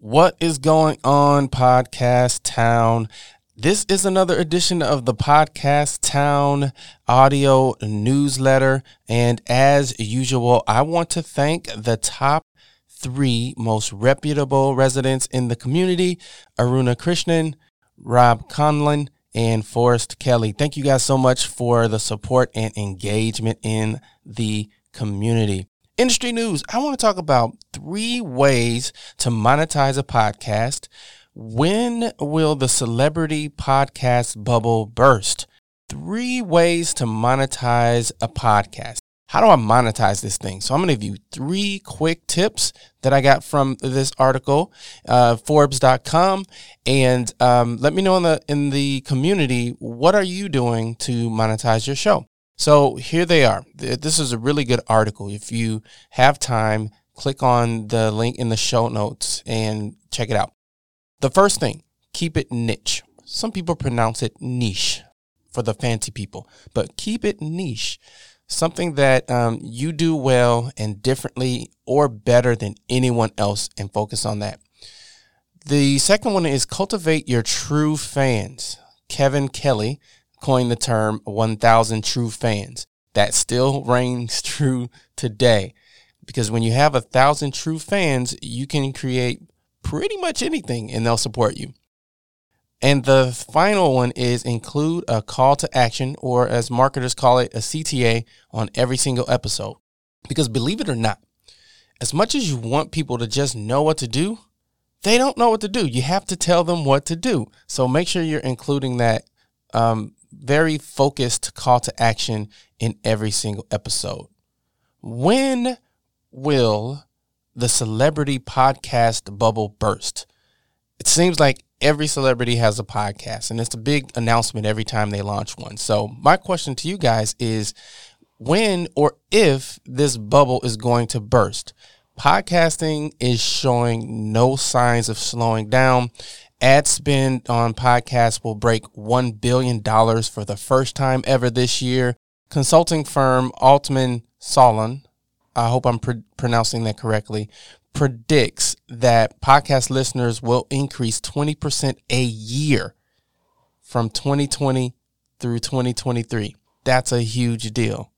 What is going on, Podcast Town? This is another edition of the Podcast Town audio newsletter. And as usual, I want to thank the top three most reputable residents in the community Aruna Krishnan, Robb Conlon, and Forest Kelly. Thank you guys so much for the support and engagement in the community. Industry news. I want to talk about three ways to monetize a podcast. When will the celebrity podcast bubble burst? Three ways to monetize a podcast. How do I monetize this thing? So I'm going to give you three quick tips that I got from this article, uh, Forbes.com, and um, let me know in the in the community what are you doing to monetize your show. So here they are. This is a really good article. If you have time, click on the link in the show notes and check it out. The first thing, keep it niche. Some people pronounce it niche for the fancy people, but keep it niche. Something that um, you do well and differently or better than anyone else, and focus on that. The second one is cultivate your true fans. Kevin Kelly coined the term 1,000 true fans. That still reigns true today because when you have a thousand true fans, you can create pretty much anything and they'll support you. And the final one is include a call to action, or as marketers call it, a CTA on every single episode. Because believe it or not, as much as you want people to just know what to do, they don't know what to do. You have to tell them what to do. So make sure you're including that um, very focused call to action in every single episode. When will the celebrity podcast bubble burst? It seems like every celebrity has a podcast, and it's a big announcement every time they launch one. So, my question to you guys is when or if this bubble is going to burst? Podcasting is showing no signs of slowing down. Ad spend on podcasts will break $1 billion for the first time ever this year. Consulting firm Altman Solon, I hope I'm pr- pronouncing that correctly, predicts that podcast listeners will increase 20% a year from 2020 through 2023. That's a huge deal.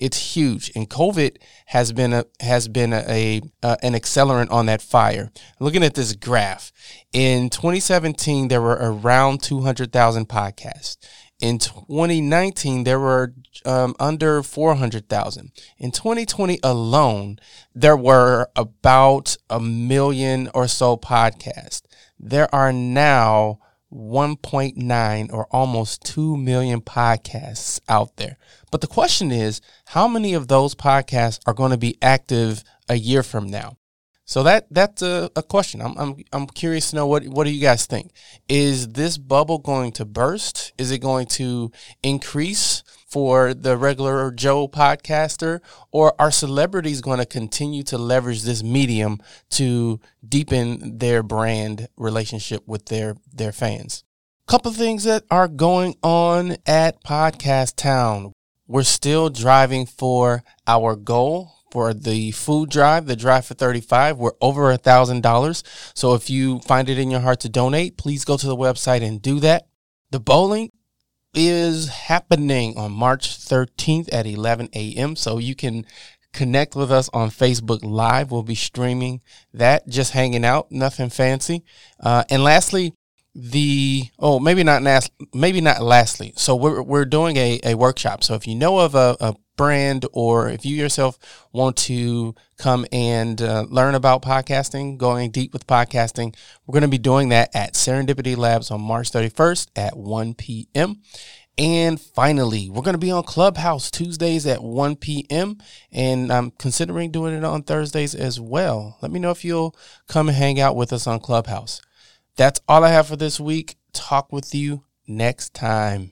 It's huge, and COVID has been a has been a, a uh, an accelerant on that fire. Looking at this graph, in 2017 there were around 200,000 podcasts. In 2019 there were um, under 400,000. In 2020 alone, there were about a million or so podcasts. There are now 1.9 or almost 2 million podcasts out there. But the question is, how many of those podcasts are going to be active a year from now? So that that's a, a question. I'm, I'm I'm curious to know what what do you guys think? Is this bubble going to burst? Is it going to increase for the regular Joe podcaster, or are celebrities going to continue to leverage this medium to deepen their brand relationship with their their fans? Couple things that are going on at Podcast Town. We're still driving for our goal for the food drive, the drive for 35. We're over a thousand dollars. So if you find it in your heart to donate, please go to the website and do that. The bowling is happening on March 13th at 11 a.m. So you can connect with us on Facebook Live. We'll be streaming that, just hanging out, nothing fancy. Uh, and lastly, the oh maybe not last maybe not lastly so we're, we're doing a, a workshop so if you know of a, a brand or if you yourself want to come and uh, learn about podcasting going deep with podcasting we're going to be doing that at serendipity labs on march 31st at 1 p.m and finally we're going to be on clubhouse tuesdays at 1 p.m and i'm considering doing it on thursdays as well let me know if you'll come hang out with us on clubhouse that's all I have for this week. Talk with you next time.